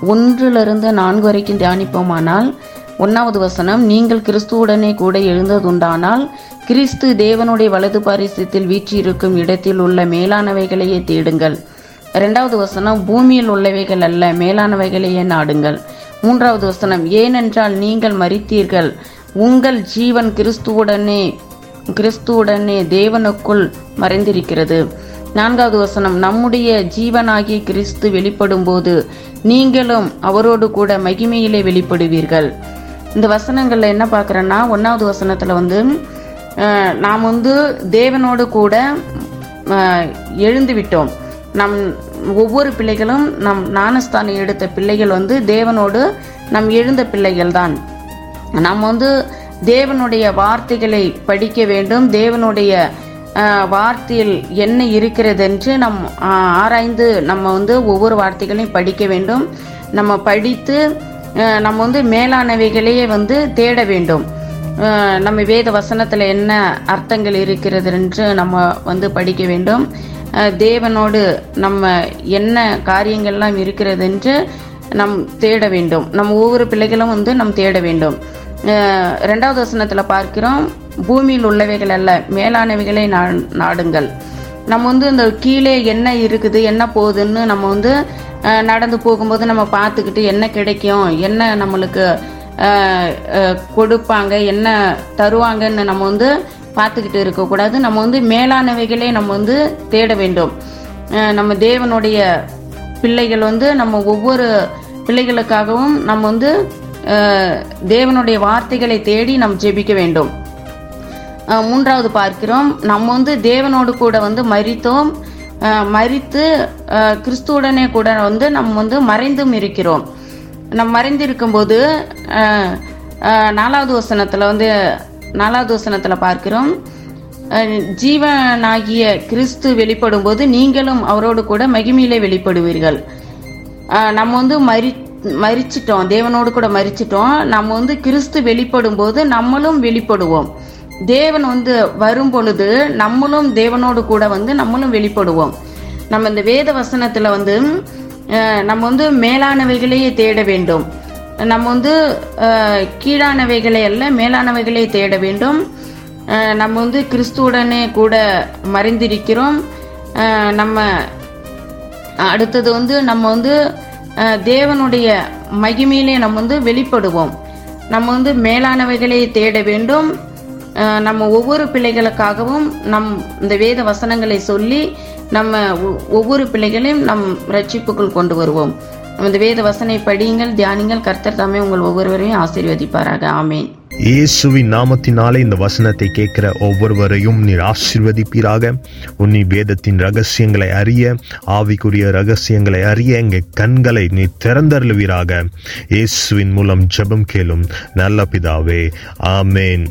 ஒன்றிலிருந்து நான்கு வரைக்கும் தியானிப்போமானால் ஒன்றாவது வசனம் நீங்கள் கிறிஸ்துவுடனே கூட எழுந்ததுண்டானால் கிறிஸ்து தேவனுடைய வலது பாரிசத்தில் வீற்றிருக்கும் இடத்தில் உள்ள மேலானவைகளையே தேடுங்கள். இரண்டாவது வசனம் பூமியில் உள்ளவைகள் அல்ல மேலானவைகளையே நாடுங்கள். மூன்றாவது வசனம் ஏனென்றால் நீங்கள் மறித்தீர்கள் உங்கள் ஜீவன் கிறிஸ்துவுடனே கிறிஸ்துவுடனே தேவனுக்குள் மறைந்திருக்கிறது. நான்காவது வசனம் நம்முடைய ஜீவனாகிய கிறிஸ்து வெளிப்படும்போது நீங்களும் அவரோடு கூட மகிமையிலே வெளிப்படுவீர்கள். இந்த வசனங்களில் என்ன பார்க்குறேன்னா ஒன்றாவது வசனத்தில் வந்து நாம் வந்து தேவனோடு கூட எழுந்து விட்டோம் நம் ஒவ்வொரு பிள்ளைகளும் நம் ஞானஸ்தானம் எடுத்த பிள்ளைகள் வந்து தேவனோடு நம் எழுந்த பிள்ளைகள் தான். நாம் வந்து தேவனுடைய வார்த்தைகளை படிக்க வேண்டும் தேவனுடைய வார்த்தையில் என்ன இருக்கிறது என்று நம் ஆராய்ந்து நம்ம வந்து ஒவ்வொரு வார்த்தைகளையும் படிக்க வேண்டும். நம்ம படித்து நம்ம வந்து மேலானவைகளையே வந்து தேட வேண்டும். நம்ம வேத வசனத்தில் என்ன அர்த்தங்கள் இருக்கிறது என்று நம்ம வந்து படிக்க வேண்டும். தேவனோடு நம்ம என்ன காரியங்கள்லாம் இருக்கிறது என்று நம் தேட வேண்டும். நம்ம ஒவ்வொரு பிள்ளைகளும் வந்து நம் தேட வேண்டும். ரெண்டாவது வசனத்தில் பார்க்கிறோம். பூமியில் உள்ளவைகள் அல்ல மேலானவைகளை நா- நாடுங்கள். நம்ம வந்து இந்த கீழே என்ன இருக்குது என்ன போகுதுன்னு நம்ம வந்து நடந்து போகும்போது நம்ம பார்த்துக்கிட்டு என்ன கிடைக்கும் என்ன நம்மளுக்கு கொடுப்பாங்க என்ன தருவாங்கன்னு நம்ம வந்து பார்த்துக்கிட்டு இருக்கக்கூடாது. நம்ம வந்து மேலானவைகளே நம்ம வந்து தேட வேண்டும். நம்ம தேவனுடைய பிள்ளைகள் வந்து நம்ம ஒவ்வொரு பிள்ளைகளுக்காகவும் நம்ம வந்து தேவனுடைய வார்த்தைகளை தேடி நாம் ஜெபிக்க வேண்டும். மூன்றாவது பார்க்கிறோம். நம்ம வந்து தேவனோடு கூட வந்து மறித்தோம் மறித்து கிறிஸ்துவுடனே கூட வந்து நம்ம வந்து மறைந்தும் இருக்கிறோம். நம்ம மறைந்திருக்கும்போது அஹ், நாலாவது வசனத்தில் வந்து நாலாவது வசனத்தில் பார்க்கிறோம். ஜீவனாகிய கிறிஸ்து வெளிப்படும் போது நீங்களும் அவரோடு கூட மகிமையிலே வெளிப்படுவீர்கள். நம்ம வந்து மறி மறிச்சிட்டோம் தேவனோடு கூட மறிச்சிட்டோம் நம்ம வந்து கிறிஸ்து வெளிப்படும் போது நம்மளும் வெளிப்படுவோம். தேவன் வந்து வரும் பொழுது நம்மளும் தேவனோடு கூட வந்து நம்மளும் வெளிப்படுவோம். நம்ம இந்த வேத வசனத்துல வந்து நம்ம வந்து மேலானவைகளையே தேட வேண்டும். நம்ம வந்து கீழானவைகளை அல்ல மேலானவைகளை தேட வேண்டும். நம்ம வந்து கிறிஸ்துவுடனே கூட மறைந்திருக்கிறோம். நம்ம அடுத்தது வந்து நம்ம வந்து தேவனுடைய மகிமையிலே நம்ம வந்து வெளிப்படுவோம். நம்ம வந்து மேலானவைகளை தேட வேண்டும். நம்ம ஒவ்வொரு பிள்ளைகளுக்காகவும் நம் இந்த வேத வசனங்களை சொல்லி நம்ம ஒ- ஒவ்வொரு பிள்ளைகளையும் நம் ரட்சிப்புக்குள் கொண்டு வருவோம். நம்ம இந்த வேத வசனை படியுங்கள் தியானிங்கள் கர்த்தர் தாமே உங்கள் ஒவ்வொருவரையும் ஆசீர்வதிப்பாராக. ஆமேன். இயேசுவின் நாமத்தினாலே இந்த வசனத்தை கேட்கிற ஒவ்வொருவரையும் நீர் ஆசிர்வதிப்பீராக. உன்னி வேதத்தின் ரகசியங்களை அறிய ஆவிக்குரிய ரகசியங்களை அறிய எங்கள் கண்களை நீ திறந்தருளுவீராக. இயேசுவின் மூலம் ஜெபம் கேளும் நல்ல பிதாவே. ஆமேன்.